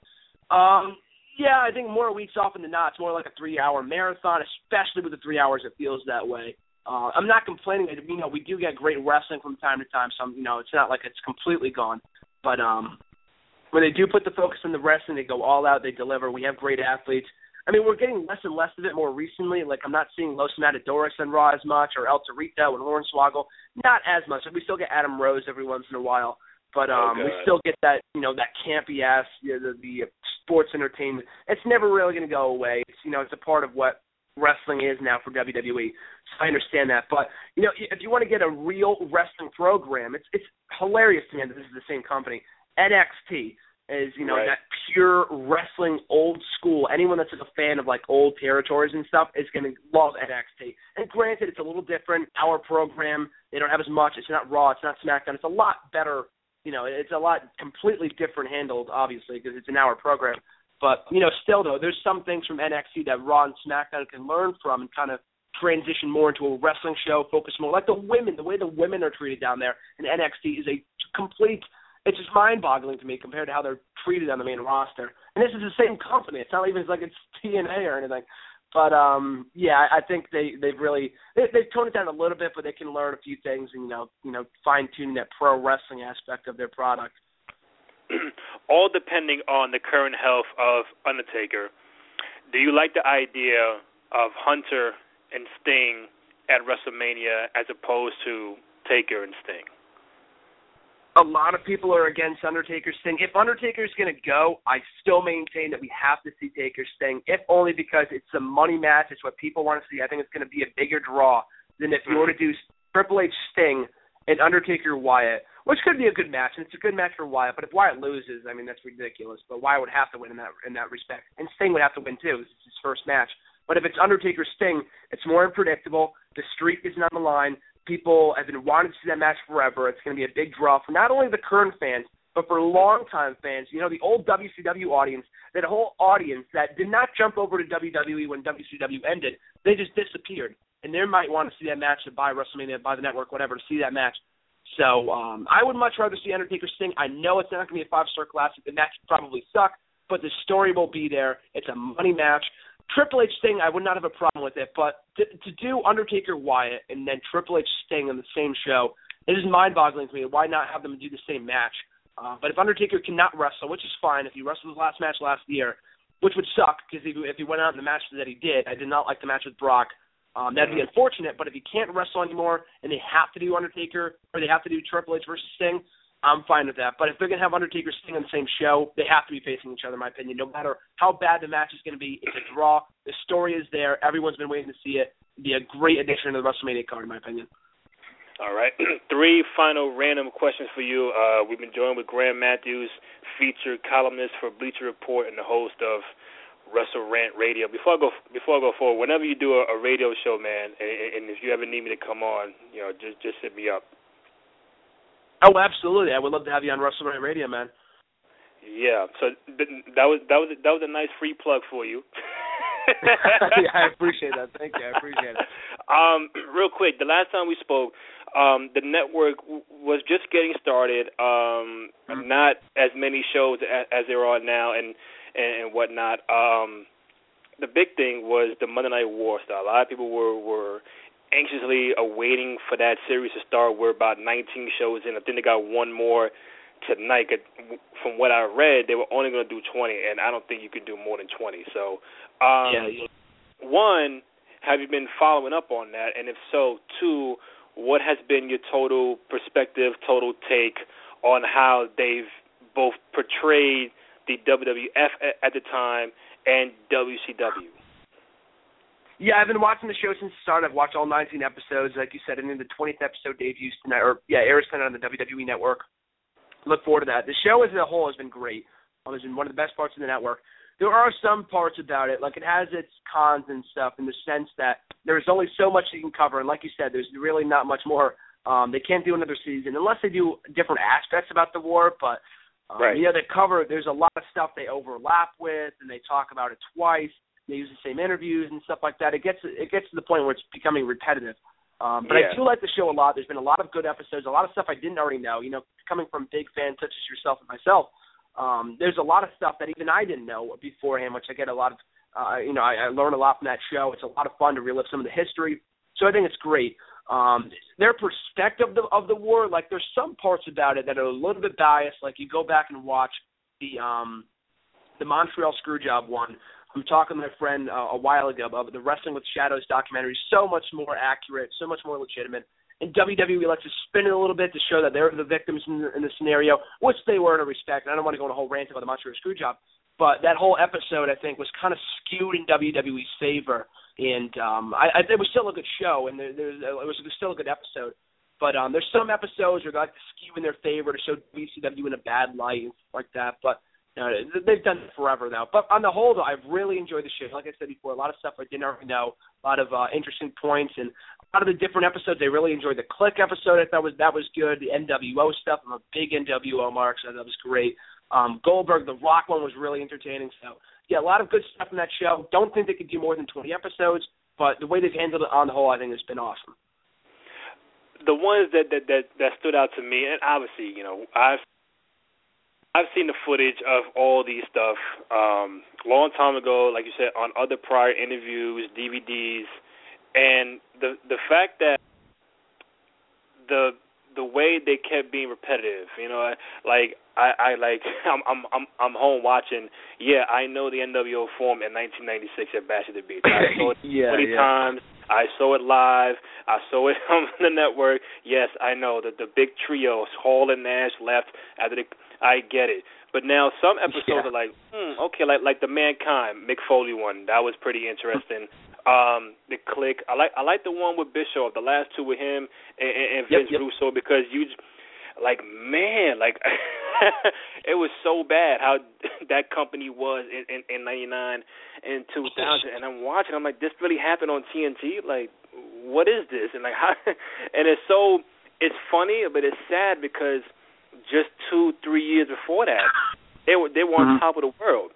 Um, yeah, I think more weeks often than not. It's more like a three-hour marathon, especially with the three hours. It feels that way. Uh, I'm not complaining. You know, we do get great wrestling from time to time. So you know, it's not like it's completely gone. But um, when they do put the focus on the wrestling, they go all out. They deliver. We have great athletes. I mean, we're getting less and less of it more recently. Like, I'm not seeing Los Matadores on Raw as much, or El Torito and Hornswoggle. Not as much. We still get Adam Rose every once in a while, but um, okay. we still get that, you know, that campy ass, you know, the, the sports entertainment. It's never really going to go away. It's, you know, it's a part of what wrestling is now for WWE. So I understand that, but you know, if you want to get a real wrestling program, it's it's hilarious to me that this is the same company. NXT is you know right. that pure wrestling old school. Anyone that's like a fan of like old territories and stuff is going to love NXT. And granted, it's a little different. Our program they don't have as much. It's not Raw. It's not SmackDown. It's a lot better. You know, it's a lot completely different handled, obviously, because it's an hour program. But you know, still though, there's some things from NXT that Raw and SmackDown can learn from and kind of transition more into a wrestling show, focus more like the women, the way the women are treated down there in NXT is a complete it's just mind-boggling to me compared to how they're treated on the main roster. And this is the same company. It's not even like it's TNA or anything. But um yeah, I think they they've really they, they've toned it down a little bit, but they can learn a few things and you know you know fine tuning that pro wrestling aspect of their product. [clears throat] All depending on the current health of Undertaker. Do you like the idea of Hunter and Sting at WrestleMania as opposed to Taker and Sting? A lot of people are against Undertaker's Sting. If Undertaker's going to go, I still maintain that we have to see Taker Sting, if only because it's a money match. It's what people want to see. I think it's going to be a bigger draw than if you were to do Triple H Sting and Undertaker Wyatt, which could be a good match, and it's a good match for Wyatt. But if Wyatt loses, I mean that's ridiculous. But Wyatt would have to win in that in that respect, and Sting would have to win too. It's his first match. But if it's Undertaker Sting, it's more unpredictable. The streak isn't on the line people have been wanting to see that match forever. It's going to be a big draw for not only the current fans, but for longtime fans. You know, the old WCW audience, that whole audience that did not jump over to WWE when WCW ended, they just disappeared. And they might want to see that match to buy WrestleMania, buy the network, whatever, to see that match. So um, I would much rather see Undertaker Sting. I know it's not going to be a five star classic. The match probably suck, but the story will be there. It's a money match. Triple H Sting, I would not have a problem with it, but to, to do Undertaker Wyatt and then Triple H Sting on the same show, it is mind-boggling to me. Why not have them do the same match? Uh, but if Undertaker cannot wrestle, which is fine, if he wrestled his last match last year, which would suck because if, if he went out in the match that he did, I did not like the match with Brock. Um, that'd be unfortunate. But if he can't wrestle anymore and they have to do Undertaker or they have to do Triple H versus Sting, I'm fine with that. But if they're gonna have Undertaker Sting on the same show, they have to be facing each other, in my opinion. No matter how bad the match is gonna be, it's a draw. The story is there. Everyone's been waiting to see it. It'd be a great addition to the WrestleMania card, in my opinion. All right. [clears throat] Three final random questions for you. Uh, we've been joined with Graham Matthews, featured columnist for Bleacher Report and the host of Wrestle Rant Radio. Before I go, before I go forward, whenever you do a, a radio show, man, and, and if you ever need me to come on, you know, just just hit me up. Oh, absolutely. I would love to have you on Wrestle Rant Radio, man. Yeah. So th- that was that was that was a nice free plug for you. [laughs] [laughs] yeah, I appreciate that. Thank you. I appreciate it. Um, real quick, the last time we spoke, um, the network w- was just getting started. Um, mm-hmm. Not as many shows as, as there are now, and and, and whatnot. Um, the big thing was the Monday Night War style. A lot of people were were anxiously awaiting for that series to start. We're about 19 shows in. I think they got one more tonight. From what I read, they were only going to do 20, and I don't think you could do more than 20. So, um, yeah. one, have you been following up on that? And if so, two, what has been your total perspective, total take on how they've both portrayed the WWF at the time and WCW? Yeah, I've been watching the show since the start. I've watched all 19 episodes, like you said, and then the 20th episode debuts tonight, or yeah, airs tonight on the WWE Network. Look forward to that. The show as a whole has been great. Um, it's been one of the best parts of the network. There are some parts about it, like it has its cons and stuff, in the sense that there's only so much you can cover, and like you said, there's really not much more. Um, they can't do another season unless they do different aspects about the war, but um, Right. you know, they cover. There's a lot of stuff they overlap with, and they talk about it twice. They use the same interviews and stuff like that. It gets it gets to the point where it's becoming repetitive. Um, but Yeah. I do like the show a lot. There's been a lot of good episodes, a lot of stuff I didn't already know. You know, coming from big fans such as yourself and myself, um, there's a lot of stuff that even I didn't know beforehand, which I get a lot of. Uh, you know, I, I learn a lot from that show. It's a lot of fun to relive some of the history. So I think it's great. Um, their perspective of the, of the war, like there's some parts about it that are a little bit biased. Like you go back and watch the um, the Montreal Screwjob one. We talked with my friend uh, a while ago about the Wrestling with Shadows documentary. So much more accurate, so much more legitimate. And WWE likes to spin it a little bit to show that they're the victims in the, in the scenario, which they were in a respect. And I don't want to go on a whole rant about the Montreal Screwjob, but that whole episode I think was kind of skewed in WWE's favor. And um, I, I, it was still a good show, and there, there's, it was still a good episode. But um, there's some episodes where they like to skew in their favor to show WCW in a bad light and stuff like that. But uh, they've done it forever now. But on the whole, though, I've really enjoyed the show. Like I said before, a lot of stuff I didn't already know, a lot of uh, interesting points, and a lot of the different episodes. I really enjoyed the Kliq episode. I thought was that was good. The NWO stuff. I'm a big NWO mark, so that was great. Um, Goldberg, the Rock one was really entertaining. So yeah, a lot of good stuff in that show. Don't think they could do more than 20 episodes, but the way they've handled it on the whole, I think has been awesome. the ones that that that that stood out to me, and obviously, you know, I've I've seen the footage of all these stuff um long time ago, like you said, on other prior interviews, DVDs, and the the fact that the the way they kept being repetitive, you know, like I I like [laughs] I'm I'm I'm I'm home watching. Yeah, I know the NWO formed in 1996 at Bash at the Beach. I [laughs] saw it yeah, 20 yeah. times. I saw it live. I saw it [laughs] on the network. Yes, I know that the big trio, Hall and Nash, left after the. I get it, but now some episodes Yeah. are like, hmm, okay, like like the Mankind Mick Foley one. That was pretty interesting. [laughs] Um, the Kliq. I like I like the one with Bischoff. The last two with him and, and and Yep, Vince yep. Russo because you, like man, like [laughs] it was so bad how [laughs] that company was in in, in '99 and 2000. And I'm watching. I'm like, this really happened on TNT. Like, what is this? And like, how? And it's so it's funny, but it's sad because just two three years before that, they were they were on Mhm. top of the world.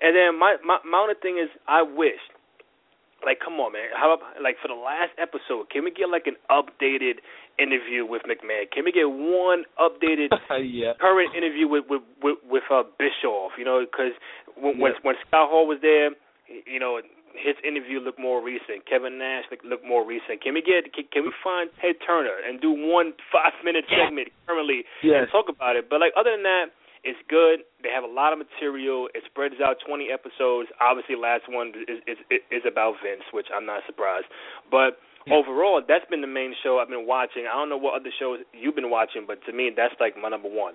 And then my my my only thing is, I wish like come on man how about like for the last episode can we get like an updated interview with mcmahon can we get one updated [laughs] yeah. current interview with with with, with uh bischoff you know because when when when scott hall was there you know his interview looked more recent kevin nash looked, looked more recent can we get can, can we find ted turner and do one five minute segment currently Yes. and talk about it but like other than that it's good. They have a lot of material. It spreads out 20 episodes. Obviously, last one is is is about Vince, which I'm not surprised. But Yeah. overall, that's been the main show I've been watching. I don't know what other shows you've been watching, but to me, that's like my number one.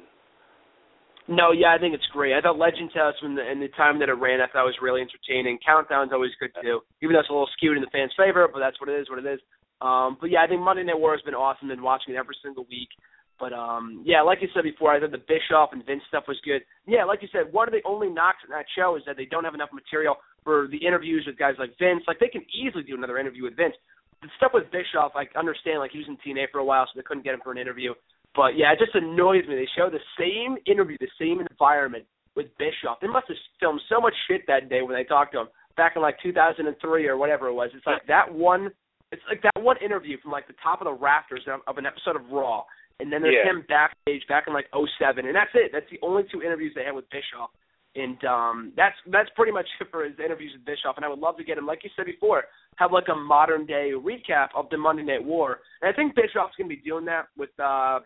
No, yeah, I think it's great. I thought Legend Test when the, in the time that it ran, I thought it was really entertaining. Countdown's always good too, even though it's a little skewed in the fans' favor, but that's what it is. What it is. Um, but yeah, I think Monday Night War has been awesome. Been watching it every single week. But um, yeah, like you said before, I thought the Bischoff and Vince stuff was good. Yeah, like you said, one of the only knocks in that show is that they don't have enough material for the interviews with guys like Vince. Like they can easily do another interview with Vince. The stuff with Bischoff, I understand. Like he was in TNA for a while, so they couldn't get him for an interview. But yeah, it just annoys me. They show the same interview, the same environment with Bischoff. They must have filmed so much shit that day when they talked to him back in like 2003 or whatever it was. It's like that one. It's like that one interview from like the top of the rafters of, of an episode of Raw, and then there's Yeah. him backstage back in like '07, and that's it. That's the only two interviews they had with Bischoff. And um that's that's pretty much it for his interviews with Bischoff. And I would love to get him, like you said before, have like a modern day recap of the Monday Night War. And I think Bischoff's gonna be doing that with uh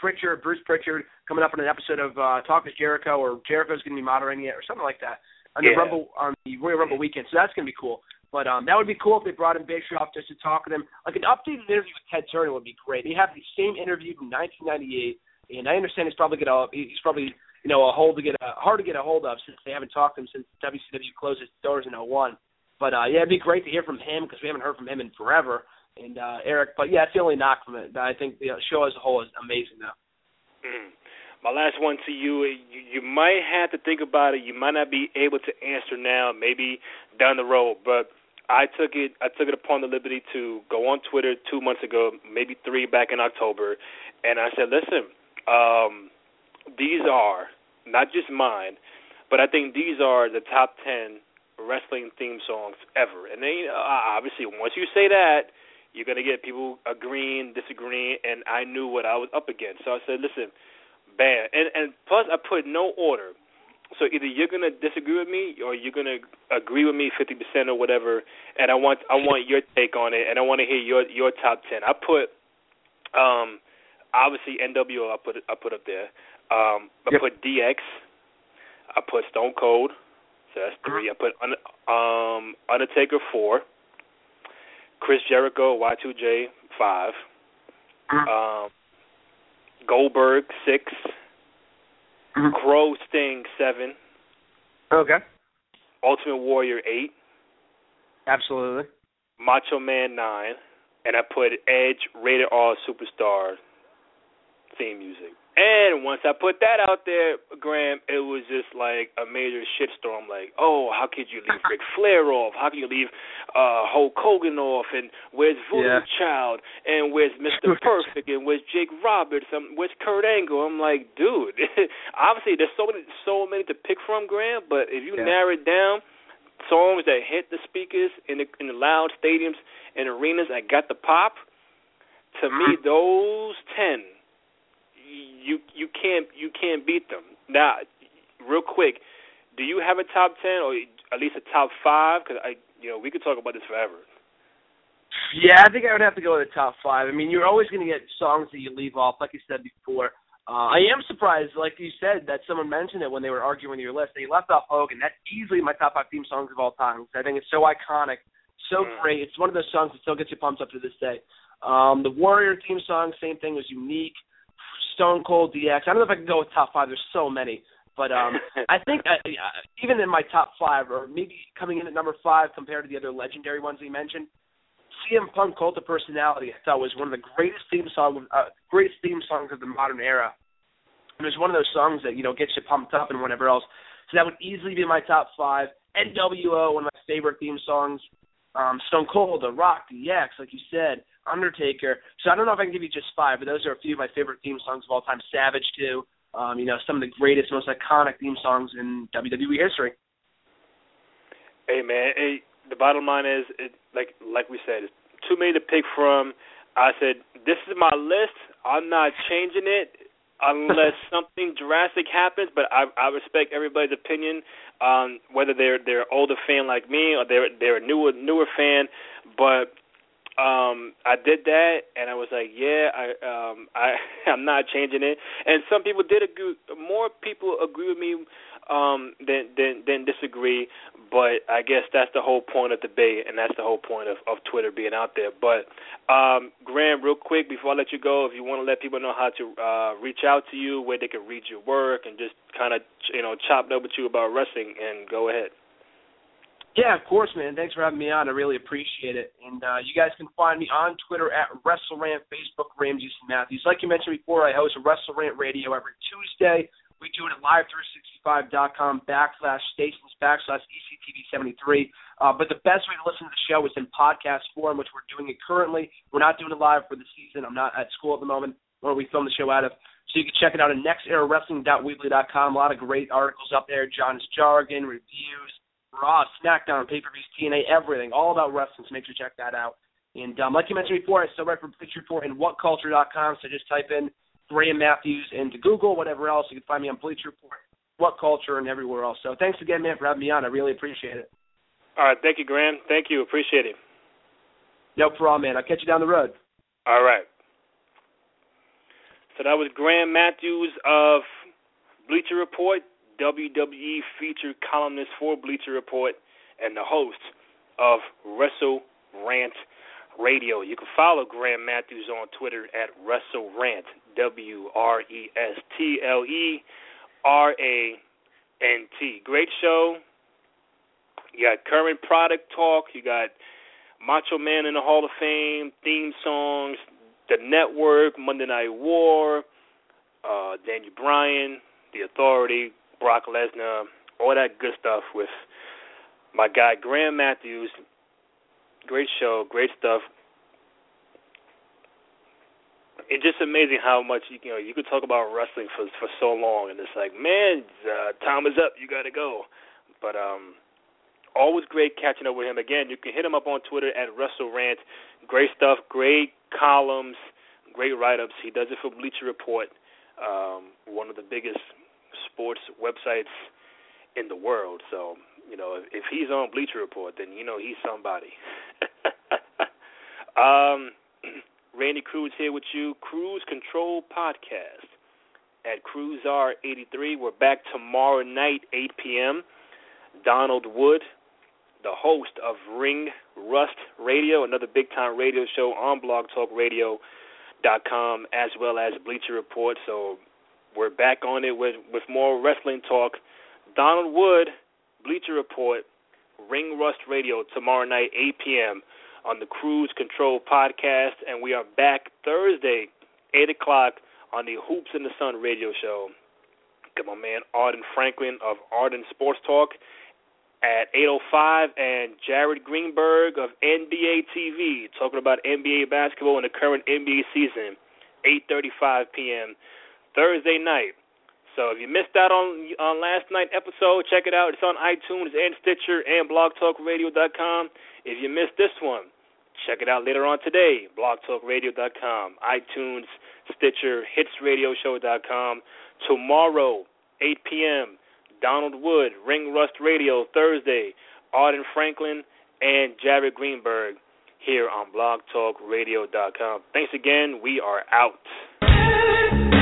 Pritchard, Bruce Pritchard, coming up on an episode of uh Talk with Jericho, or Jericho's gonna be moderating it, or something like that on the Rumble on the Royal Rumble weekend. So that's gonna be cool. But um that would be cool if they brought in Bischoff just to talk with him. Like an updated interview with Ted Turner would be great. They have the same interview from 1998, and I understand he's probably gonna he's probably you know a hold to get a hard to get a hold of since they haven't talked to him since WCW closed its doors in '01. But uh, yeah, it'd be great to hear from him because we haven't heard from him in forever. And uh, Eric, but yeah, it's the only knock from it. But I think the show as a whole is amazing though. Mm. My last one to you, you, you might have to think about it. You might not be able to answer now, maybe down the road. But I took it. I took it upon the liberty to go on Twitter two months ago, maybe three back in October, and I said, "Listen, um, these are not just mine, but I think these are the top ten wrestling theme songs ever." And then, obviously, once you say that, you're gonna get people agreeing, disagreeing, and I knew what I was up against. So I said, "Listen, bam," and and plus I put no order. So either you're gonna disagree with me or you're gonna agree with me fifty percent or whatever. And I want I want your take on it, and I want to hear your your top ten. I put um obviously NWO I put I put up there. Um I yep. put DX. I put Stone Cold. So that's 3 uh-huh. I put um Undertaker four. Chris Jericho Y2J 5 uh-huh. Um Goldberg six. Mm-hmm. Crow Sting seven. Okay. Ultimate Warrior eight. Absolutely. Macho Man nine, and I put Edge Rated R Superstar theme music. And once I put that out there, Graham, it was just like a major shitstorm. Like, oh, how could you leave Ric [laughs] Flair off? How can you leave uh Hulk Hogan off? And where's Voodoo Yeah. Child? And where's [laughs] Mr. Perfect? And where's Jake Roberts? Um, where's Kurt Angle? I'm like, dude. [laughs] obviously, there's so many, so many to pick from, Graham. But if you Yeah. narrow it down, songs that hit the speakers in the in the loud stadiums and arenas that got the pop. To me, [clears throat] those ten you you can't you can't beat them. Now, real quick, do you have a top ten or at least a top five? Because I, you know, we could talk about this forever. Yeah, I think I would have to go with the top five. I mean, you're always going to get songs that you leave off, like you said before. Uh, I am surprised, like you said, that someone mentioned it when they were arguing your list. They left off Hogan. That's easily my top five theme songs of all time. I think it's so iconic, so Mm. great. It's one of those songs that still gets you pumped up to this day. Um, the Warrior theme song, same thing, was unique. Stone Cold DX. I don't know if I can go with top five. There's so many, but um, [laughs] I think uh, uh, even in my top five, or maybe coming in at number five compared to the other legendary ones we mentioned, CM Punk Cult of Personality I thought was one of the greatest theme songs, uh, greatest theme songs of the modern era. And it was one of those songs that you know gets you pumped up and whatever else. So that would easily be my top five. NWO, one of my favorite theme songs. Um, Stone Cold, The Rock, DX, like you said, Undertaker. So I don't know if I can give you just five, but those are a few of my favorite theme songs of all time. Savage too. Um, you know, some of the greatest, most iconic theme songs in WWE history. Hey man, hey, the bottom line is, it, like like we said, it's too many to pick from. I said this is my list. I'm not changing it unless [laughs] something drastic happens. But I I respect everybody's opinion, um, whether they're they're an older fan like me or they're they're a newer newer fan. But um I did that and I was like, yeah, I um I [laughs] I'm not changing it. And some people did agree more people agree with me um than than than disagree, but I guess that's the whole point of debate and that's the whole point of of Twitter being out there. But um Graham, real quick before I let you go, if you want to let people know how to uh reach out to you, where they can read your work and just kind of you know chop up with you about wrestling and go ahead. Yeah, of course, man. Thanks for having me on. I really appreciate it. And uh, you guys can find me on Twitter at WrestleRant, Facebook Ramsey Matthews. Like you mentioned before, I host WrestleRant Radio every Tuesday. We do it at live365.com backslash stations backslash ECTV73. Uh, but the best way to listen to the show is in podcast form, which we're doing it currently. We're not doing it live for the season. I'm not at school at the moment where we film the show out of. So you can check it out at nextEraWrestling.weebly.com. A lot of great articles up there, John's jargon, reviews, Raw, SmackDown, pay-per-views, TNA, everything, all about wrestling. So make sure you check that out. And um, like you mentioned before, I still write for Bleach Report and WhatCulture.com. So just type in Graham Matthews into Google, whatever else. You can find me on Bleacher Report, What Culture, and everywhere else. So thanks again, man, for having me on. I really appreciate it. All right, thank you, Graham. Thank you, appreciate it. No problem, man. I'll catch you down the road. All right. So that was Graham Matthews of Bleacher Report, WWE featured columnist for Bleacher Report, and the host of Wrestle Rant Radio. You can follow Graham Matthews on Twitter at Wrestle Rant, W R E S T L E R A N T. Great show. You got current product talk. You got Macho Man in the Hall of Fame theme songs. The Network, Monday Night War, uh, Daniel Bryan, The Authority, Brock Lesnar, all that good stuff with my guy Graham Matthews. Great show, great stuff. It's just amazing how much you, know you could talk about wrestling for for so long, and it's like, man, uh, time is up. You got to go. But um, always great catching up with him. Again, you can hit him up on Twitter at WrestleRant. Great stuff, great columns, great write-ups. He does it for Bleacher Report, um, one of the biggest sports websites in the world. So you know, if he's on Bleacher Report, then you know he's somebody. [laughs] um, [clears throat] Randy Cruz here with you, Cruz Control Podcast at CruzR83. We're back tomorrow night, 8 p.m. Donald Wood, the host of Ring Rust Radio, another big time radio show on blogtalkradio.com, as well as Bleacher Report. So we're back on it with, with more wrestling talk. Donald Wood Bleacher Report, Ring Rust Radio tomorrow night, 8 p.m. on the Cruz Control podcast, and we are back Thursday, 8 o'clock on the Hoops in the Sun radio show. Got my man Arden Franklin of Arden Sports Talk at 8:05, and Jared Greenberg of NBA TV talking about NBA basketball and the current NBA season, 8:35 p.m. Thursday night. So if you missed out on on last night's episode, check it out. It's on iTunes and Stitcher and blogtalkradio.com. If you missed this one, check it out later on today, blogtalkradio.com, iTunes, Stitcher, hitsradioshow.com. Tomorrow, 8 p.m., Donald Wood, Ring Rust Radio, Thursday, Arden Franklin, and Jared Greenberg here on blogtalkradio.com. Thanks again. We are out.